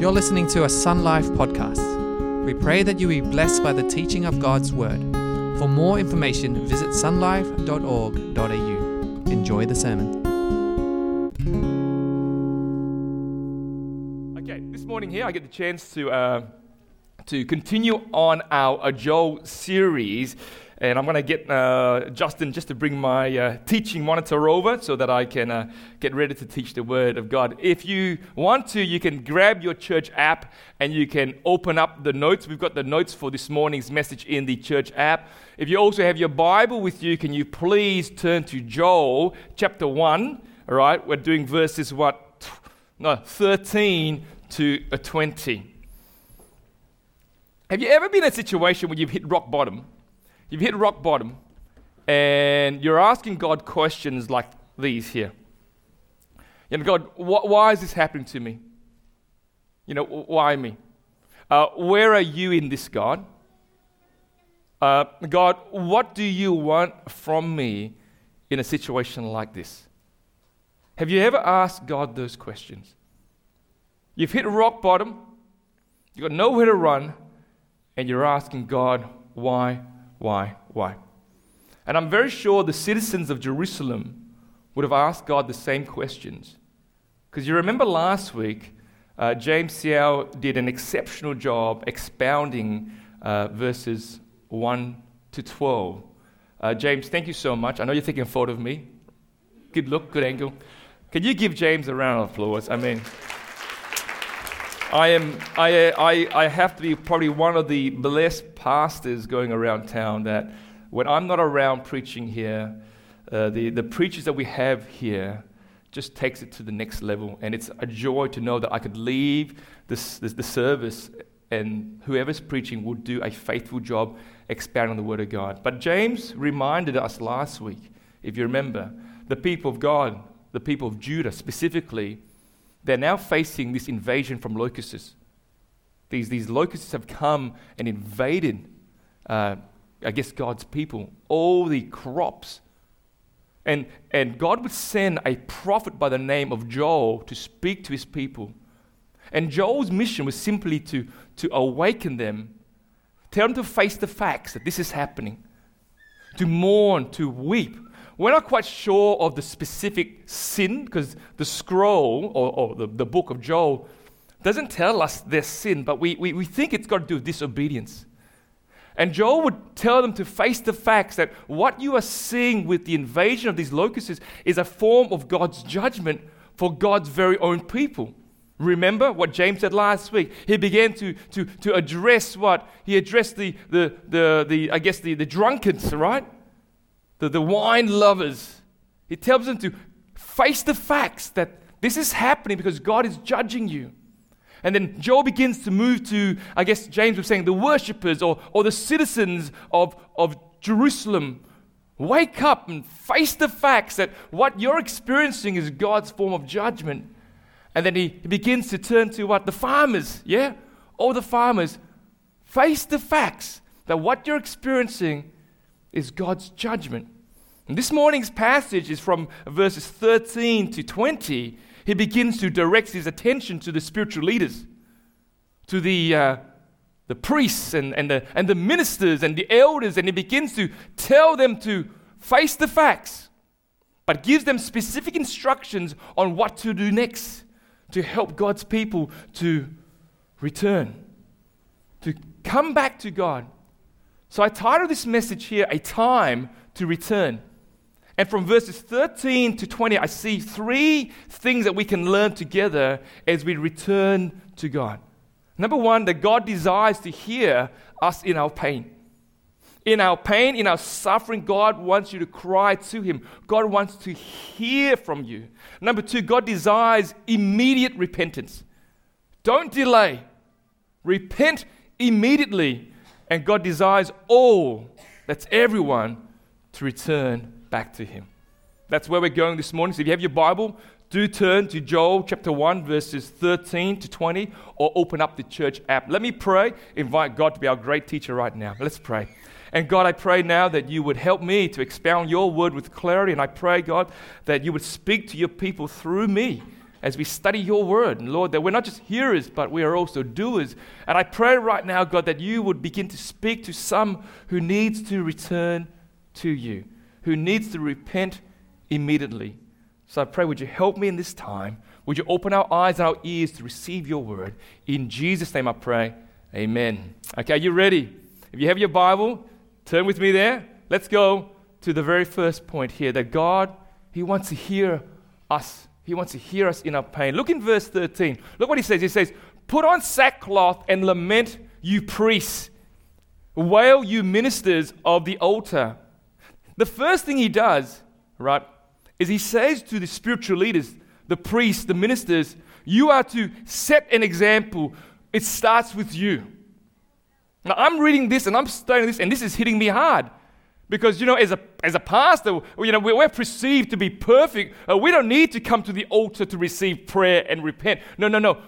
You're listening to a Sun Life podcast. We pray that you be blessed by the teaching of God's Word. For more information, visit sunlife.org.au. Enjoy the sermon. Okay, this morning here I get the chance to uh, to continue on our Joel series, and I'm going to get uh, Justin just to bring my uh, teaching monitor over so that I can uh, get ready to teach the Word of God. If you want to, you can grab your church app and you can open up the notes. We've got the notes for this morning's message in the church app. If you also have your Bible with you, can you please turn to Joel chapter 1? All right, we're doing verses what? No, 13 to uh, 20. Have you ever been in a situation where you've hit rock bottom? You've hit rock bottom and you're asking God questions like these here. You know, God, wh- why is this happening to me? You know, why me? Uh, where are you in this, God? Uh, God, what do you want from me in a situation like this? Have you ever asked God those questions? You've hit rock bottom, you've got nowhere to run, and you're asking God, why, why, why? And I'm very sure the citizens of Jerusalem would have asked God the same questions. Because you remember last week, uh, James Xiao did an exceptional job expounding uh, verses 1 to 12. Uh, James, thank you so much. I know you're taking a photo of me. Good look, good angle. Can you give James a round of applause? I mean, I am. I, I, I have to be probably one of the blessed pastors going around town that when I'm not around preaching here, uh, the, the preachers that we have here just takes it to the next level. And it's a joy to know that I could leave this, this, the service and whoever's preaching would do a faithful job expounding the Word of God. But James reminded us last week, if you remember, the people of God, the people of Judah specifically, they're now facing this invasion from locusts. These, these locusts have come and invaded, uh, I guess, God's people, all the crops. And, and God would send a prophet by the name of Joel to speak to his people. And Joel's mission was simply to, to awaken them, tell them to face the facts that this is happening, to mourn, to weep, we're not quite sure of the specific sin because the scroll or, or the, the book of Joel doesn't tell us their sin, but we, we, we think it's got to do with disobedience. And Joel would tell them to face the facts that what you are seeing with the invasion of these locusts is a form of God's judgment for God's very own people. Remember what James said last week? He began to, to, to address what? He addressed the, the, the, the I guess, the, the drunkards, right? The, the wine lovers. He tells them to face the facts that this is happening because God is judging you. And then Joel begins to move to, I guess James was saying, the worshippers or, or the citizens of, of Jerusalem. Wake up and face the facts that what you're experiencing is God's form of judgment. And then he, he begins to turn to what? The farmers, yeah? All the farmers. Face the facts that what you're experiencing is God's judgment. And this morning's passage is from verses 13 to 20. He begins to direct his attention to the spiritual leaders, to the, uh, the priests and, and, the, and the ministers and the elders, and he begins to tell them to face the facts, but gives them specific instructions on what to do next to help God's people to return, to come back to God so I titled this message here, A Time to Return. And from verses 13 to 20, I see three things that we can learn together as we return to God. Number one, that God desires to hear us in our pain. In our pain, in our suffering, God wants you to cry to Him. God wants to hear from you. Number two, God desires immediate repentance. Don't delay. Repent immediately and God desires all, that's everyone, to return back to Him. That's where we're going this morning. So if you have your Bible, do turn to Joel chapter 1, verses 13 to 20, or open up the church app. Let me pray, invite God to be our great teacher right now. Let's pray. And God, I pray now that you would help me to expound your word with clarity. And I pray, God, that you would speak to your people through me. As we study your word. And Lord, that we're not just hearers, but we are also doers. And I pray right now, God, that you would begin to speak to some who needs to return to you, who needs to repent immediately. So I pray, would you help me in this time? Would you open our eyes and our ears to receive your word? In Jesus' name I pray. Amen. Okay, you ready? If you have your Bible, turn with me there. Let's go to the very first point here that God, He wants to hear us. He wants to hear us in our pain. Look in verse 13. Look what He says. He says, Put on sackcloth and lament, you priests. Wail, you ministers of the altar. The first thing He does, right, is He says to the spiritual leaders, the priests, the ministers, you are to set an example. It starts with you. Now, I'm reading this and I'm studying this, and this is hitting me hard. Because, you know, as a, as a pastor, you know, we're perceived to be perfect. Uh, we don't need to come to the altar to receive prayer and repent. No, no, no.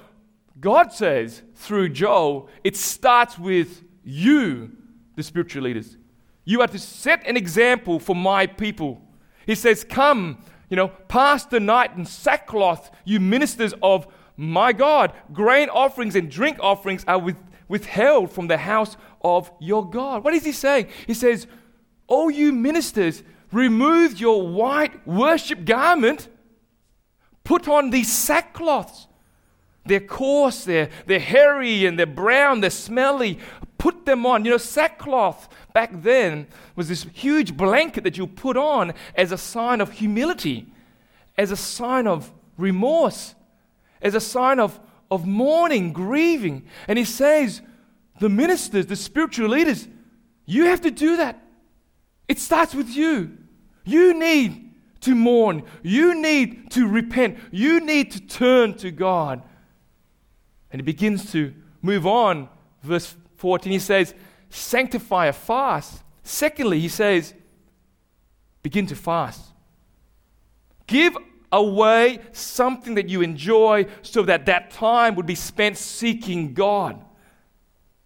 God says through Joel, it starts with you, the spiritual leaders. You are to set an example for my people. He says, Come, you know, pass the night in sackcloth, you ministers of my God. Grain offerings and drink offerings are with, withheld from the house of your God. What is he saying? He says, Oh, you ministers, remove your white worship garment, put on these sackcloths. They're coarse, they're, they're hairy, and they're brown, they're smelly. Put them on. You know, sackcloth back then was this huge blanket that you put on as a sign of humility, as a sign of remorse, as a sign of, of mourning, grieving. And he says, the ministers, the spiritual leaders, you have to do that. It starts with you. You need to mourn. You need to repent. You need to turn to God. And he begins to move on. Verse 14, he says, Sanctify a fast Secondly, he says, begin to fast. Give away something that you enjoy so that that time would be spent seeking God.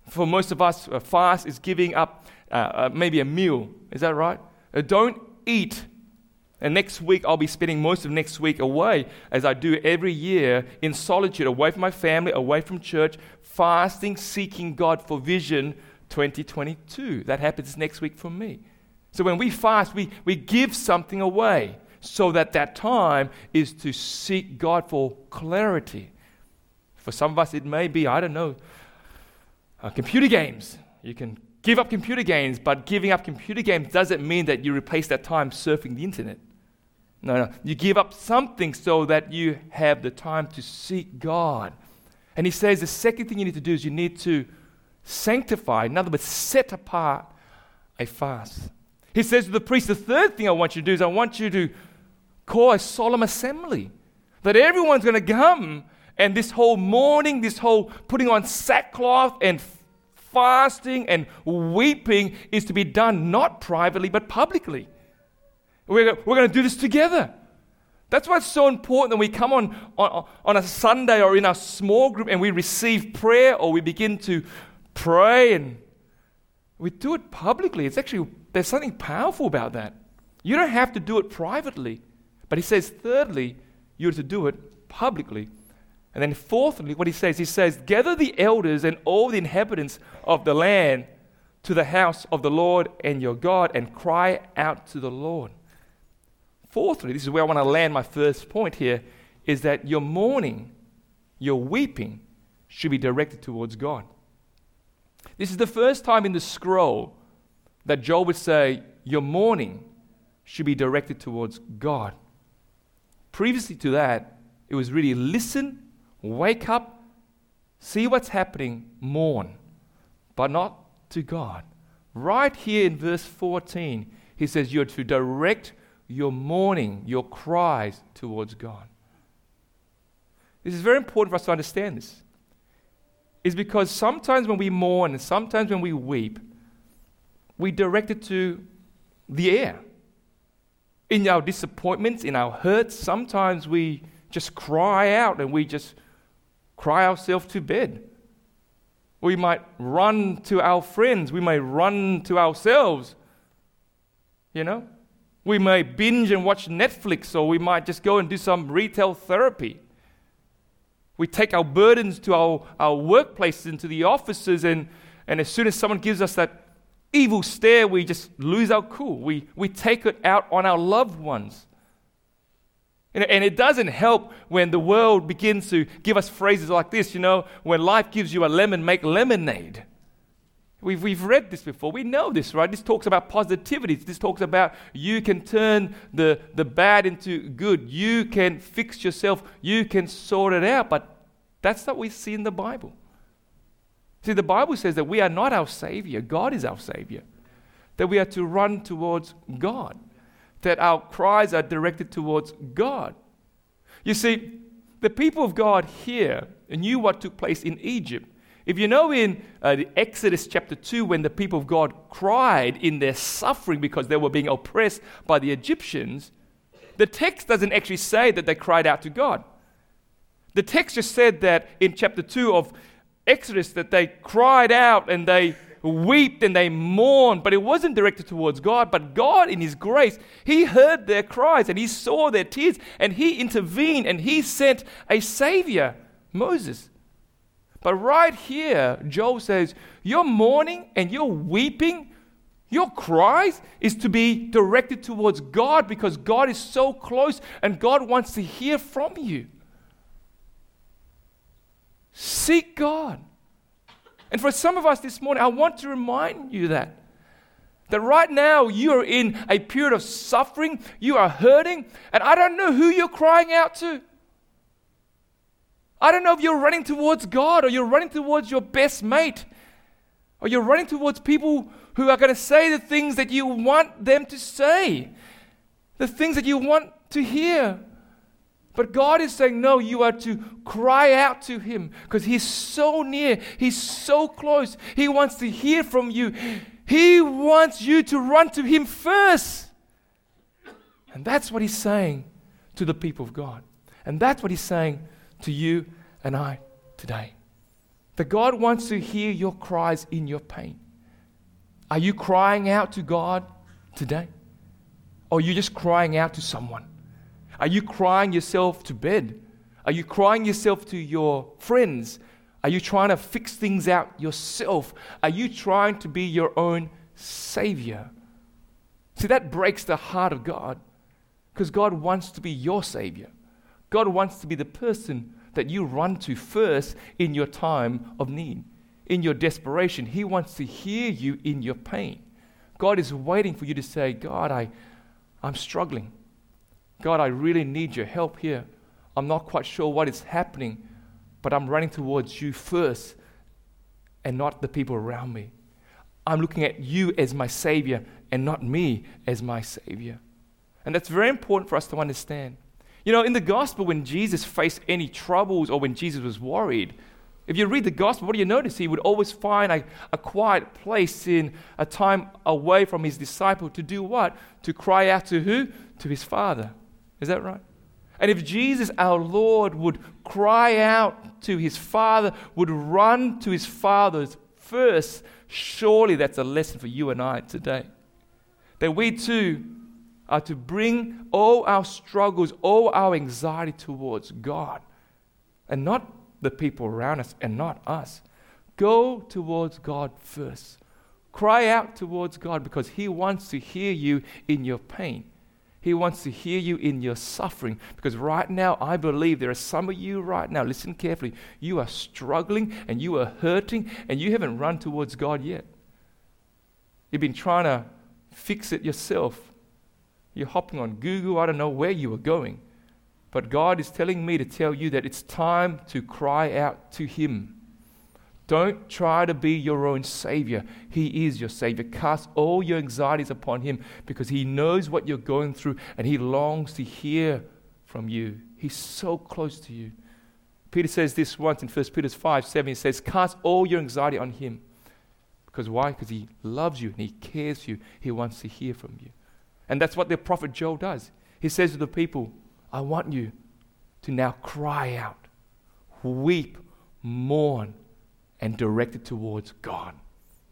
For most of us, a fast is giving up uh, uh, maybe a meal. Is that right? Uh, don't eat. And next week, I'll be spending most of next week away, as I do every year, in solitude, away from my family, away from church, fasting, seeking God for vision 2022. That happens next week for me. So when we fast, we, we give something away so that that time is to seek God for clarity. For some of us, it may be, I don't know, uh, computer games. You can give up computer games, but giving up computer games doesn't mean that you replace that time surfing the internet. No, no. You give up something so that you have the time to seek God. And he says the second thing you need to do is you need to sanctify, in other words, set apart a fast. He says to the priest, the third thing I want you to do is I want you to call a solemn assembly. That everyone's going to come and this whole mourning, this whole putting on sackcloth and fasting and weeping is to be done not privately but publicly. We're, we're going to do this together. That's why it's so important that we come on, on, on a Sunday or in our small group and we receive prayer or we begin to pray and we do it publicly. It's actually, there's something powerful about that. You don't have to do it privately. But he says, thirdly, you're to do it publicly. And then, fourthly, what he says, he says, gather the elders and all the inhabitants of the land to the house of the Lord and your God and cry out to the Lord. Fourthly, this is where I want to land my first point here, is that your mourning, your weeping, should be directed towards God. This is the first time in the scroll that Joel would say, Your mourning should be directed towards God. Previously to that, it was really listen, wake up, see what's happening, mourn, but not to God. Right here in verse 14, he says, You're to direct your mourning, your cries towards God. This is very important for us to understand this is because sometimes when we mourn and sometimes when we weep, we direct it to the air. In our disappointments, in our hurts, sometimes we just cry out and we just cry ourselves to bed. We might run to our friends, we may run to ourselves. You know? We may binge and watch Netflix, or we might just go and do some retail therapy. We take our burdens to our, our workplaces and to the offices, and, and as soon as someone gives us that evil stare, we just lose our cool. We, we take it out on our loved ones. And, and it doesn't help when the world begins to give us phrases like this, you know, when life gives you a lemon, make lemonade. We've, we've read this before. We know this, right? This talks about positivity. This talks about you can turn the, the bad into good. You can fix yourself. You can sort it out. But that's what we see in the Bible. See, the Bible says that we are not our Savior, God is our Savior. That we are to run towards God. That our cries are directed towards God. You see, the people of God here knew what took place in Egypt. If you know in uh, Exodus chapter 2, when the people of God cried in their suffering because they were being oppressed by the Egyptians, the text doesn't actually say that they cried out to God. The text just said that in chapter 2 of Exodus that they cried out and they wept and they mourned, but it wasn't directed towards God. But God, in His grace, He heard their cries and He saw their tears and He intervened and He sent a Savior, Moses. But right here, Joel says, Your mourning and your weeping, your cries is to be directed towards God because God is so close and God wants to hear from you. Seek God. And for some of us this morning, I want to remind you that. That right now you are in a period of suffering, you are hurting, and I don't know who you're crying out to. I don't know if you're running towards God or you're running towards your best mate or you're running towards people who are going to say the things that you want them to say, the things that you want to hear. But God is saying, no, you are to cry out to Him because He's so near, He's so close. He wants to hear from you. He wants you to run to Him first. And that's what He's saying to the people of God. And that's what He's saying to you and I today. That God wants to hear your cries in your pain. Are you crying out to God today? Or are you just crying out to someone? Are you crying yourself to bed? Are you crying yourself to your friends? Are you trying to fix things out yourself? Are you trying to be your own savior? See, that breaks the heart of God because God wants to be your savior. God wants to be the person that you run to first in your time of need, in your desperation. He wants to hear you in your pain. God is waiting for you to say, God, I, I'm struggling. God, I really need your help here. I'm not quite sure what is happening, but I'm running towards you first and not the people around me. I'm looking at you as my Savior and not me as my Savior. And that's very important for us to understand. You know, in the gospel, when Jesus faced any troubles or when Jesus was worried, if you read the gospel, what do you notice? He would always find a, a quiet place in a time away from his disciple to do what? To cry out to who? To his Father. Is that right? And if Jesus, our Lord, would cry out to his Father, would run to his Father's first, surely that's a lesson for you and I today. That we too are to bring all our struggles, all our anxiety towards God and not the people around us and not us. Go towards God first. Cry out towards God because He wants to hear you in your pain. He wants to hear you in your suffering. Because right now, I believe there are some of you right now, listen carefully, you are struggling and you are hurting and you haven't run towards God yet. You've been trying to fix it yourself. You're hopping on Google, I don't know where you are going. But God is telling me to tell you that it's time to cry out to Him. Don't try to be your own Savior. He is your Savior. Cast all your anxieties upon Him because He knows what you're going through and He longs to hear from you. He's so close to you. Peter says this once in 1 Peter 5 7. He says, Cast all your anxiety on Him. Because why? Because He loves you and He cares for you. He wants to hear from you. And that's what the prophet Joel does. He says to the people, I want you to now cry out, weep, mourn and directed towards God.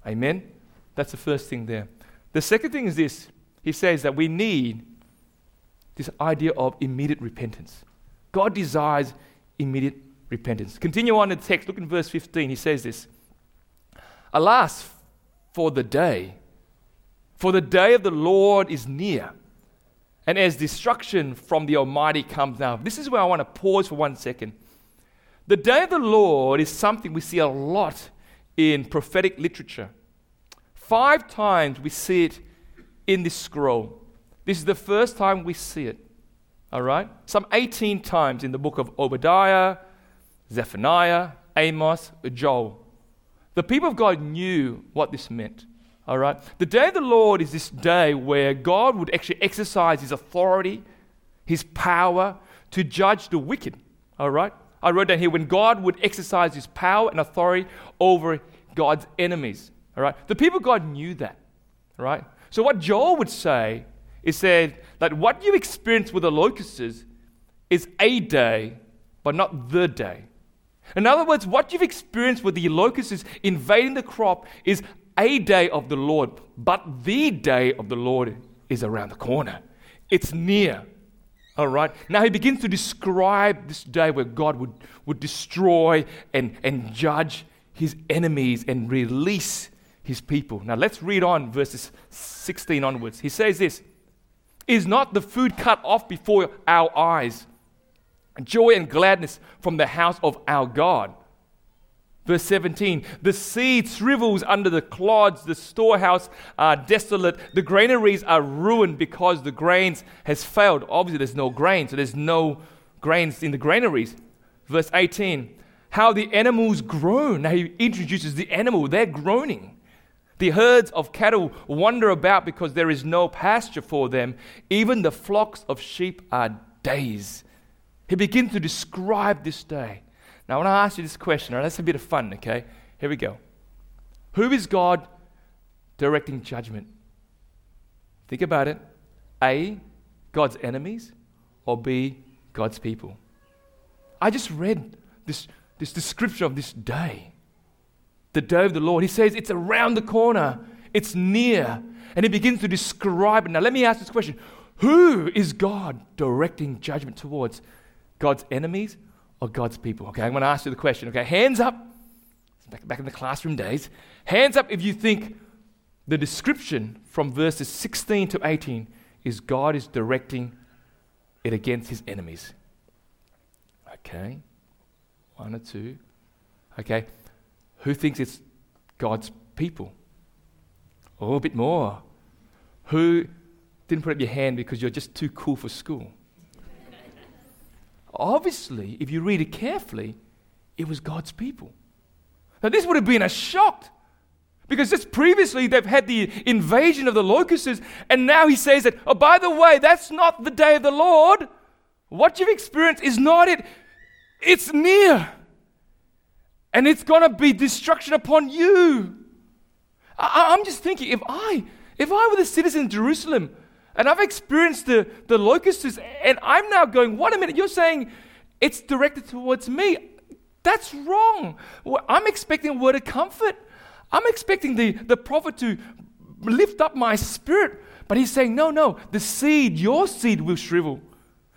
Amen? That's the first thing there. The second thing is this He says that we need this idea of immediate repentance. God desires immediate repentance. Continue on in the text. Look in verse 15. He says this Alas, for the day, for the day of the Lord is near. And as destruction from the Almighty comes now, this is where I want to pause for one second. The day of the Lord is something we see a lot in prophetic literature. Five times we see it in this scroll. This is the first time we see it. All right? Some 18 times in the book of Obadiah, Zephaniah, Amos, Joel. The people of God knew what this meant. All right? The day of the Lord is this day where God would actually exercise his authority, his power to judge the wicked. All right? I wrote down here when God would exercise his power and authority over God's enemies. All right? The people God knew that. All right? So what Joel would say is said that what you experience with the locusts is a day, but not the day. In other words, what you've experienced with the locusts invading the crop is a day of the Lord, but the day of the Lord is around the corner. It's near. All right. Now he begins to describe this day where God would, would destroy and, and judge his enemies and release his people. Now let's read on verses 16 onwards. He says this Is not the food cut off before our eyes? Joy and gladness from the house of our God. Verse 17, the seed shrivels under the clods, the storehouse are desolate, the granaries are ruined because the grains has failed. Obviously, there's no grain, so there's no grains in the granaries. Verse 18, how the animals groan. Now he introduces the animal, they're groaning. The herds of cattle wander about because there is no pasture for them. Even the flocks of sheep are dazed. He begins to describe this day. Now, I want to ask you this question. All right, that's a bit of fun, okay? Here we go. Who is God directing judgment? Think about it. A, God's enemies, or B, God's people. I just read this, this description of this day. The day of the Lord. He says it's around the corner, it's near. And he begins to describe it. Now, let me ask this question Who is God directing judgment towards? God's enemies God's people? Okay, I'm going to ask you the question. Okay, hands up. Back, back in the classroom days. Hands up if you think the description from verses 16 to 18 is God is directing it against his enemies. Okay, one or two. Okay, who thinks it's God's people? Oh, a bit more. Who didn't put up your hand because you're just too cool for school? Obviously, if you read it carefully, it was God's people. Now, this would have been a shock because just previously they've had the invasion of the locusts, and now he says that, oh, by the way, that's not the day of the Lord. What you've experienced is not it, it's near. And it's going to be destruction upon you. I, am just thinking, if I, if I were the citizen of Jerusalem, and I've experienced the, the locusts, and I'm now going, wait a minute, you're saying it's directed towards me. That's wrong. I'm expecting a word of comfort. I'm expecting the, the prophet to lift up my spirit. But he's saying, no, no, the seed, your seed will shrivel.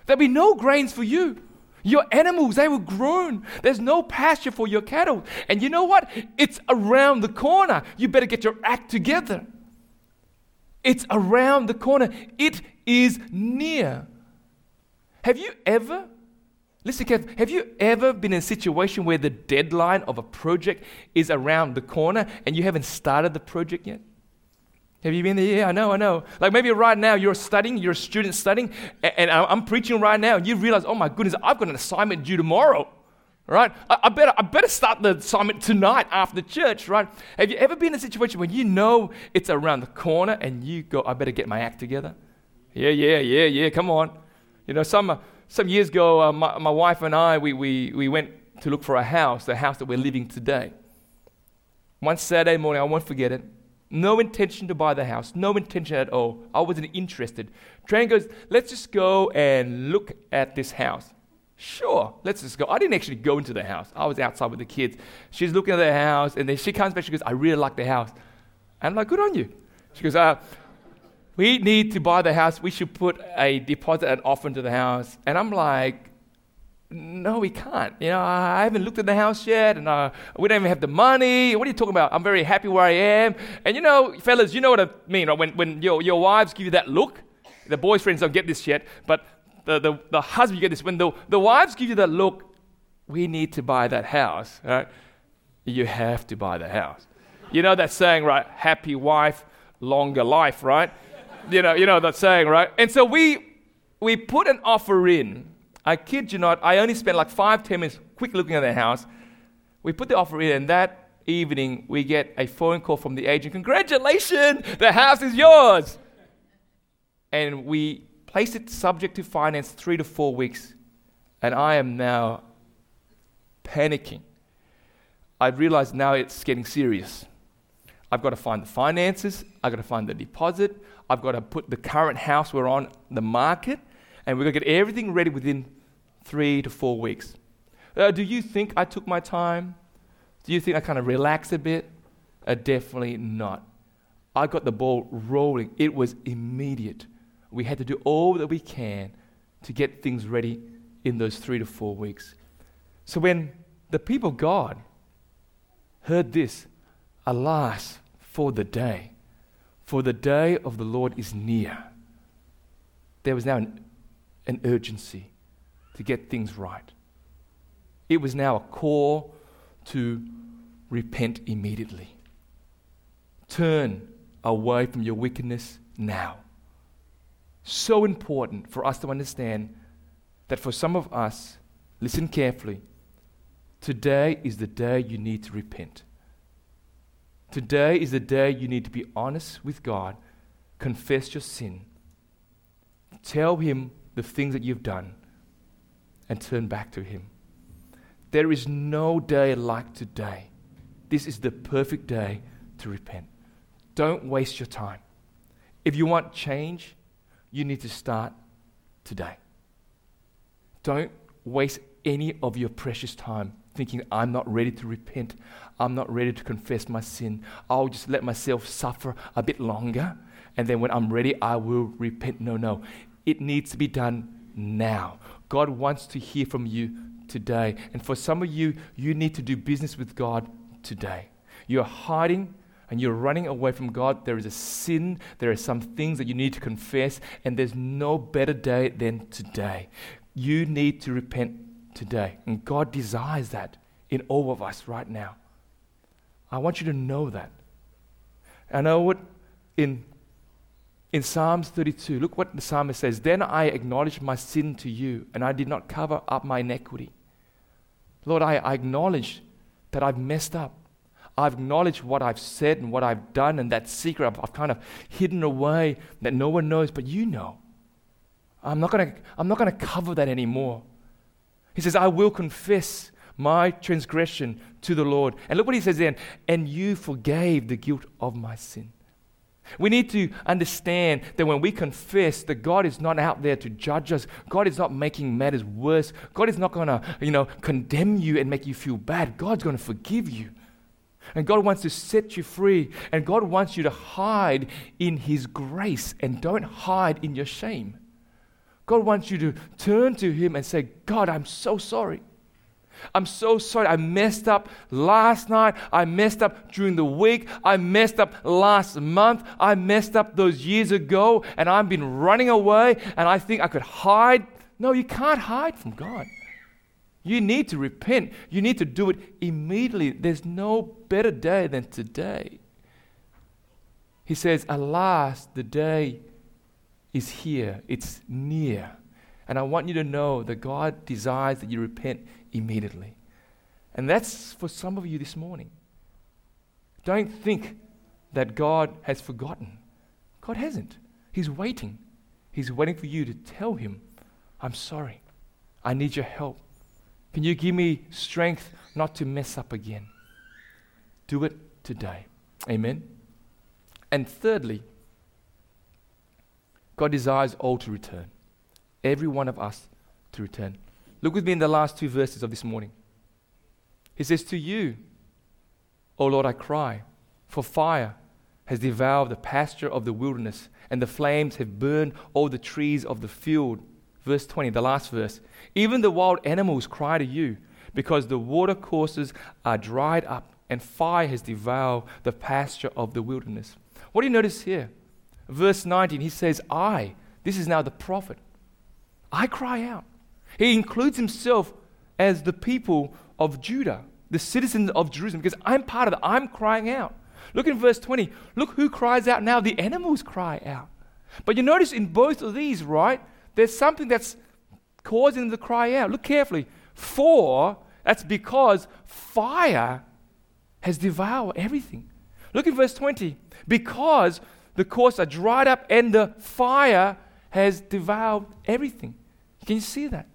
There'll be no grains for you. Your animals, they will groan. There's no pasture for your cattle. And you know what? It's around the corner. You better get your act together. It's around the corner. It is near. Have you ever, listen carefully, have you ever been in a situation where the deadline of a project is around the corner and you haven't started the project yet? Have you been there? Yeah, I know, I know. Like maybe right now you're studying, you're a student studying, and I'm preaching right now, and you realize, oh my goodness, I've got an assignment due tomorrow right? I, I, better, I better start the assignment tonight after church, right? Have you ever been in a situation when you know it's around the corner and you go, I better get my act together? Yeah, yeah, yeah, yeah, come on. You know, some, uh, some years ago, uh, my, my wife and I, we, we, we went to look for a house, the house that we're living today. One Saturday morning, I won't forget it. No intention to buy the house, no intention at all. I wasn't interested. Tran goes, let's just go and look at this house. Sure, let's just go. I didn't actually go into the house. I was outside with the kids. She's looking at the house, and then she comes back. She goes, I really like the house. And I'm like, good on you. She goes, uh, we need to buy the house. We should put a deposit and offer into the house. And I'm like, no, we can't. You know, I haven't looked at the house yet, and uh, we don't even have the money. What are you talking about? I'm very happy where I am. And you know, fellas, you know what I mean, right? When, when your, your wives give you that look, the boyfriends don't get this yet, but the, the, the husband, you get this. When the, the wives give you that look, we need to buy that house, right? You have to buy the house. You know that saying, right? Happy wife, longer life, right? you know, you know that saying, right? And so we we put an offer in. I kid you not, I only spent like five, ten minutes quick looking at the house. We put the offer in, and that evening we get a phone call from the agent. Congratulations, the house is yours. And we placed it subject to finance three to four weeks. And I am now panicking. I realize now it's getting serious. I've got to find the finances, I've got to find the deposit, I've got to put the current house we're on the market, and we're going to get everything ready within three to four weeks. Uh, do you think I took my time? Do you think I kind of relaxed a bit? Uh, definitely not. I got the ball rolling. It was immediate. We had to do all that we can to get things ready in those three to four weeks. So when the people of God heard this, alas, for the day, for the day of the Lord is near. There was now an, an urgency to get things right. It was now a call to repent immediately. Turn away from your wickedness now. So important for us to understand that for some of us, listen carefully, today is the day you need to repent. Today is the day you need to be honest with God, confess your sin, tell Him the things that you've done, and turn back to Him. There is no day like today. This is the perfect day to repent. Don't waste your time. If you want change, you need to start today. Don't waste any of your precious time thinking, I'm not ready to repent. I'm not ready to confess my sin. I'll just let myself suffer a bit longer. And then when I'm ready, I will repent. No, no. It needs to be done now. God wants to hear from you today. And for some of you, you need to do business with God today. You're hiding and you're running away from God. There is a sin, there are some things that you need to confess, and there's no better day than today. You need to repent today. And God desires that in all of us right now. I want you to know that. I know what in in Psalms 32, look what the psalmist says. Then I acknowledged my sin to you, and I did not cover up my iniquity. Lord, I, I acknowledge that I've messed up. I've acknowledged what I've said and what I've done, and that secret I've, I've kind of hidden away that no one knows, but you know. I'm not going to cover that anymore. He says, I will confess my transgression to the Lord. And look what he says then, and you forgave the guilt of my sin. We need to understand that when we confess that God is not out there to judge us, God is not making matters worse. God is not going to, you know, condemn you and make you feel bad. God's going to forgive you. And God wants to set you free. And God wants you to hide in His grace and don't hide in your shame. God wants you to turn to Him and say, God, I'm so sorry. I'm so sorry. I messed up last night. I messed up during the week. I messed up last month. I messed up those years ago, and I've been running away, and I think I could hide. No, you can't hide from God. You need to repent. You need to do it immediately. There's no better day than today. He says, Alas, the day is here, it's near. And I want you to know that God desires that you repent immediately. And that's for some of you this morning. Don't think that God has forgotten. God hasn't. He's waiting. He's waiting for you to tell Him, I'm sorry. I need your help. Can you give me strength not to mess up again? Do it today. Amen. And thirdly, God desires all to return, every one of us to return. Look with me in the last two verses of this morning. He says, To you, O Lord, I cry, for fire has devoured the pasture of the wilderness, and the flames have burned all the trees of the field. Verse 20, the last verse. Even the wild animals cry to you because the water courses are dried up and fire has devoured the pasture of the wilderness. What do you notice here? Verse 19, he says, I, this is now the prophet, I cry out. He includes himself as the people of Judah, the citizens of Jerusalem, because I'm part of it. I'm crying out. Look in verse 20. Look who cries out now. The animals cry out. But you notice in both of these, right, there's something that's causing them to cry out. Look carefully. For, that's because fire has devoured everything. Look at verse 20. Because the course are dried up and the fire has devoured everything. Can you see that?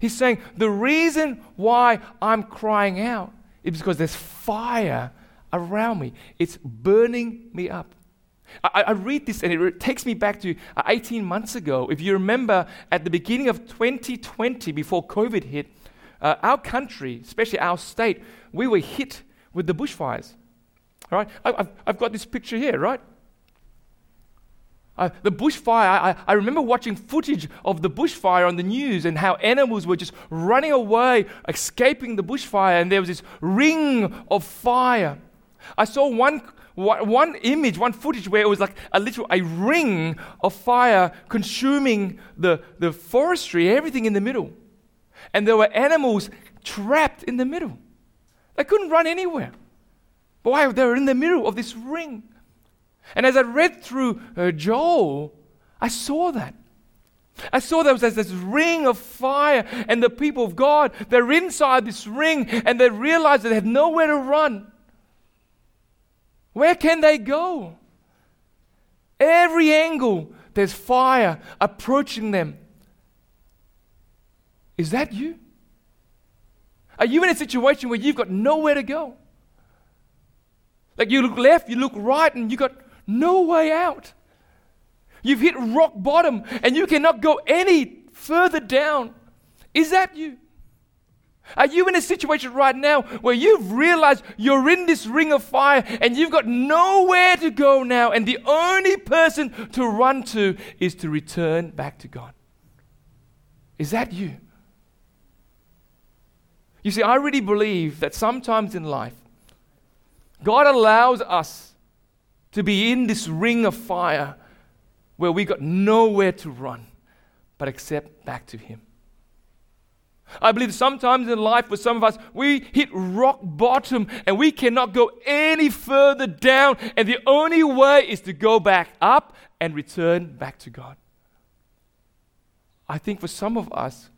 He's saying, The reason why I'm crying out is because there's fire around me, it's burning me up. I, I, read this and it takes me back to uh, 18 months ago. If you remember, at the beginning of 2020, before COVID hit, uh, our country, especially our state, we were hit with the bushfires. All right? I, have I've got this picture here, right? Uh, the bushfire, I, I remember watching footage of the bushfire on the news and how animals were just running away, escaping the bushfire, and there was this ring of fire. I saw one, one image, one footage where it was like a literal a ring of fire consuming the, the forestry, everything in the middle. And there were animals trapped in the middle. They couldn't run anywhere. But why? They were in the middle of this ring. And as I read through uh, Joel, I saw that. I saw there was this ring of fire, and the people of God, they're inside this ring, and they realize they have nowhere to run. Where can they go? Every angle, there's fire approaching them. Is that you? Are you in a situation where you've got nowhere to go? Like you look left, you look right, and you got no way out. You've hit rock bottom and you cannot go any further down. Is that you? Are you in a situation right now where you've realized you're in this ring of fire and you've got nowhere to go now, and the only person to run to is to return back to God? Is that you? You see, I really believe that sometimes in life, God allows us to be in this ring of fire where we've got nowhere to run but except back to Him. I believe sometimes in life, for some of us, we hit rock bottom and we cannot go any further down, and the only way is to go back up and return back to God. I think for some of us,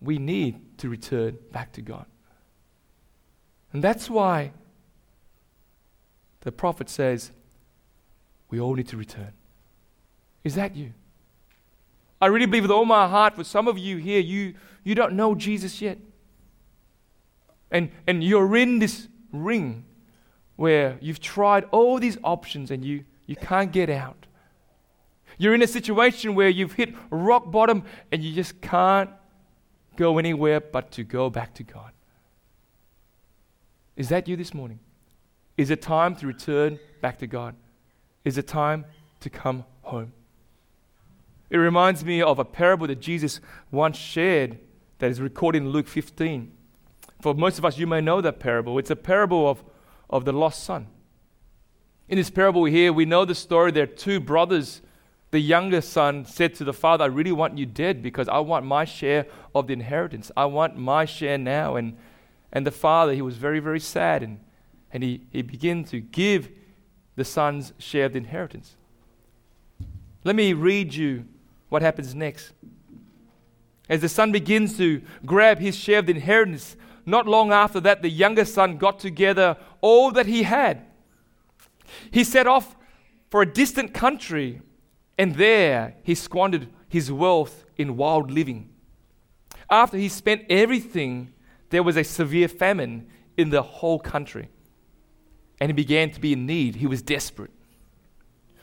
we need to return back to God. And that's why the prophet says, we all need to return. Is that you? I really believe with all my heart, for some of you here, you, you don't know Jesus yet. And, and you're in this ring where you've tried all these options and you, you can't get out. You're in a situation where you've hit rock bottom and you just can't go anywhere but to go back to God. Is that you this morning? Is it time to return back to God? Is it time to come home? It reminds me of a parable that Jesus once shared that is recorded in Luke 15. For most of us, you may know that parable. It's a parable of, of the lost son. In this parable here, we know the story. There are two brothers. The younger son said to the father, I really want you dead because I want my share of the inheritance. I want my share now. And, and the father, he was very, very sad. And and he, he began to give the son's share of the inheritance. Let me read you what happens next. As the son begins to grab his share of the inheritance, not long after that, the younger son got together all that he had. He set off for a distant country, and there he squandered his wealth in wild living. After he spent everything, there was a severe famine in the whole country and he began to be in need. He was desperate.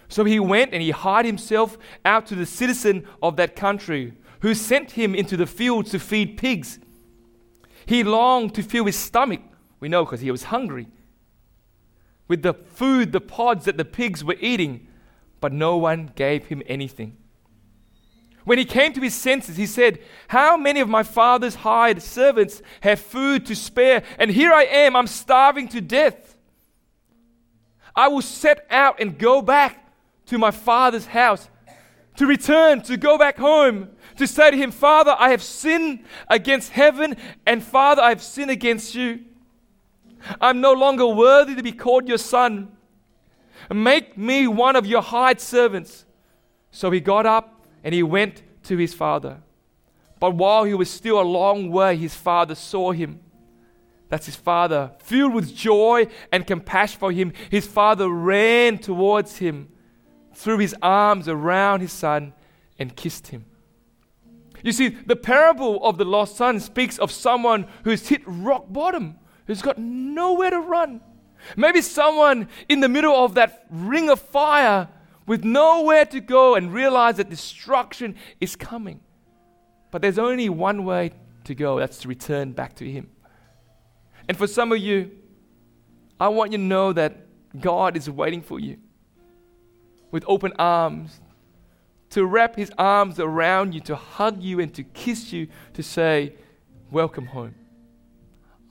So he went and he hired himself out to the citizen of that country who sent him into the fields to feed pigs. He longed to fill his stomach, we know because he was hungry, with the food, the pods that the pigs were eating, but no one gave him anything. When he came to his senses, he said, How many of my father's hired servants have food to spare? And here I am, I'm starving to death. I will set out and go back to my father's house, to return, to go back home, to say to him, Father, I have sinned against heaven, and Father, I have sinned against you. I'm no longer worthy to be called your son. Make me one of your hired servants. So he got up and he went to his father. But while he was still a long way, his father saw him. That's his father. Filled with joy and compassion for him, his father ran towards him, threw his arms around his son, and kissed him. You see, the parable of the lost son speaks of someone who's hit rock bottom, who's got nowhere to run. Maybe someone in the middle of that ring of fire with nowhere to go and realize that destruction is coming. But there's only one way to go that's to return back to Him. And for some of you, I want you to know that God is waiting for you with open arms to wrap His arms around you, to hug you, and to kiss you, to say, Welcome home.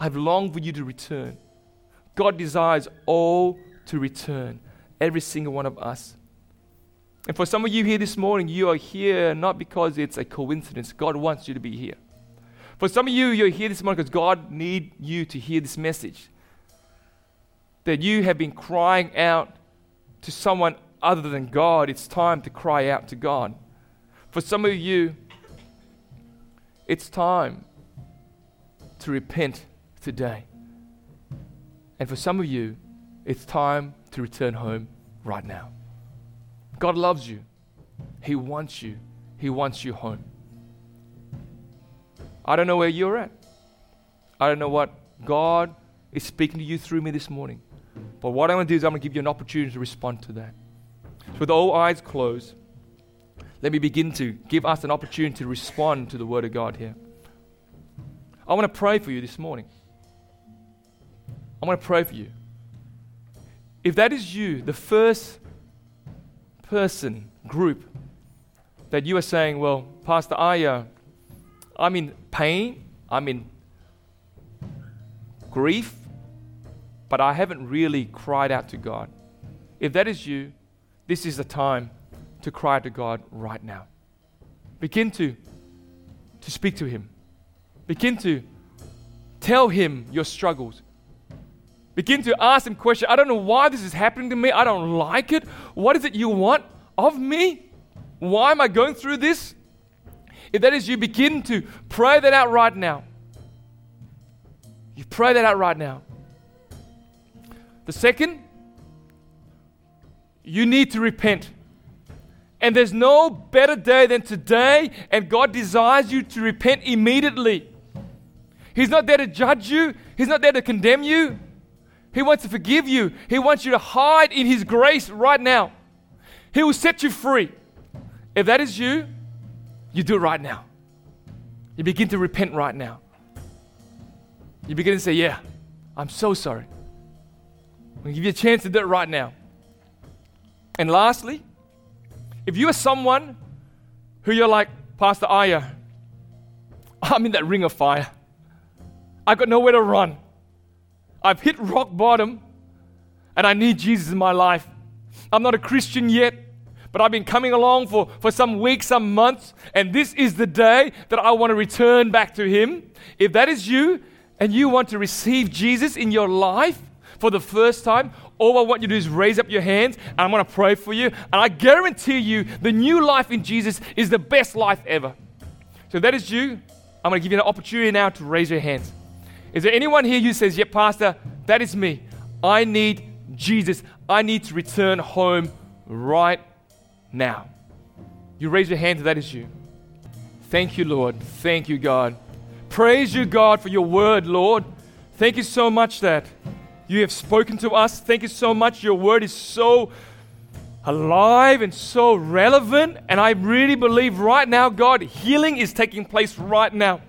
I've longed for you to return. God desires all to return, every single one of us. And for some of you here this morning, you are here not because it's a coincidence. God wants you to be here. For some of you, you're here this morning because God needs you to hear this message. That you have been crying out to someone other than God. It's time to cry out to God. For some of you, it's time to repent today. And for some of you, it's time to return home right now. God loves you. He wants you. He wants you home. I don't know where you're at. I don't know what God is speaking to you through me this morning. But what I'm going to do is I'm going to give you an opportunity to respond to that. So with all eyes closed, let me begin to give us an opportunity to respond to the Word of God here. I want to pray for you this morning. I want to pray for you. If that is you, the first person, group, that you are saying, well, Pastor, I, uh, I'm in pain, I'm in grief, but I haven't really cried out to God. If that is you, this is the time to cry to God right now. Begin to, to speak to Him. Begin to tell Him your struggles. Begin to ask him questions. I don't know why this is happening to me. I don't like it. What is it you want of me? Why am I going through this? If that is you, begin to pray that out right now. You pray that out right now. The second, you need to repent. And there's no better day than today, and God desires you to repent immediately. He's not there to judge you, He's not there to condemn you. He wants to forgive you. He wants you to hide in His grace right now. He will set you free. If that is you, you do it right now. You begin to repent right now. You begin to say, Yeah, I'm so sorry. I'm going to give you a chance to do it right now. And lastly, if you are someone who you're like, Pastor Aya, I'm in that ring of fire. I've got nowhere to run. I've hit rock bottom and I need Jesus in my life. I'm not a Christian yet, but I've been coming along for, for some weeks, some months, and this is the day that I want to return back to Him. If that is you and you want to receive Jesus in your life for the first time, all I want you to do is raise up your hands and I'm going to pray for you. And I guarantee you, the new life in Jesus is the best life ever. So that is you, I'm going to give you an opportunity now to raise your hands. Is there anyone here who says, Yeah, Pastor, that is me. I need Jesus. I need to return home right now. You raise your hand, that is you. Thank you, Lord. Thank you, God. Praise you, God, for your word, Lord. Thank you so much that you have spoken to us. Thank you so much. Your word is so alive and so relevant. And I really believe right now, God, healing is taking place right now.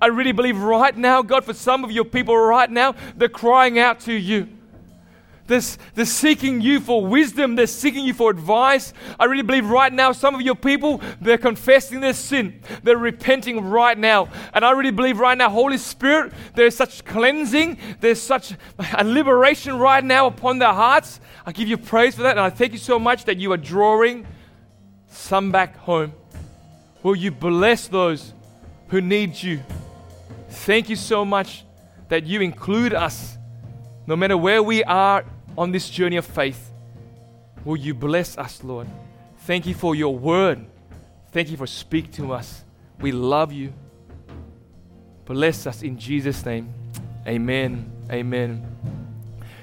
I really believe right now, God, for some of your people right now, they're crying out to you. They're, they're seeking you for wisdom. They're seeking you for advice. I really believe right now, some of your people, they're confessing their sin. They're repenting right now. And I really believe right now, Holy Spirit, there's such cleansing. There's such a liberation right now upon their hearts. I give you praise for that. And I thank you so much that you are drawing some back home. Will you bless those who need you? Thank you so much that you include us no matter where we are on this journey of faith, will you bless us, Lord? Thank you for your word. Thank you for speaking to us. We love you. Bless us in Jesus' name. Amen. Amen.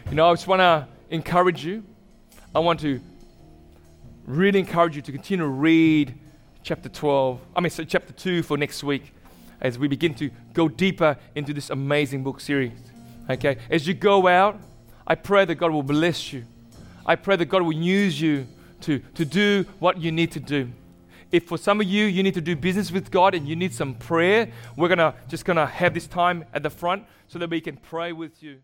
You know, I just want to encourage you. I want to really encourage you to continue to read chapter 12, I mean, so chapter 2 for next week as we begin to go deeper into this amazing book series. Okay? As you go out, I pray that God will bless you. I pray that God will use you to, to do what you need to do. If for some of you, you need to do business with God and you need some prayer, we're gonna just gonna have this time at the front so that we can pray with you.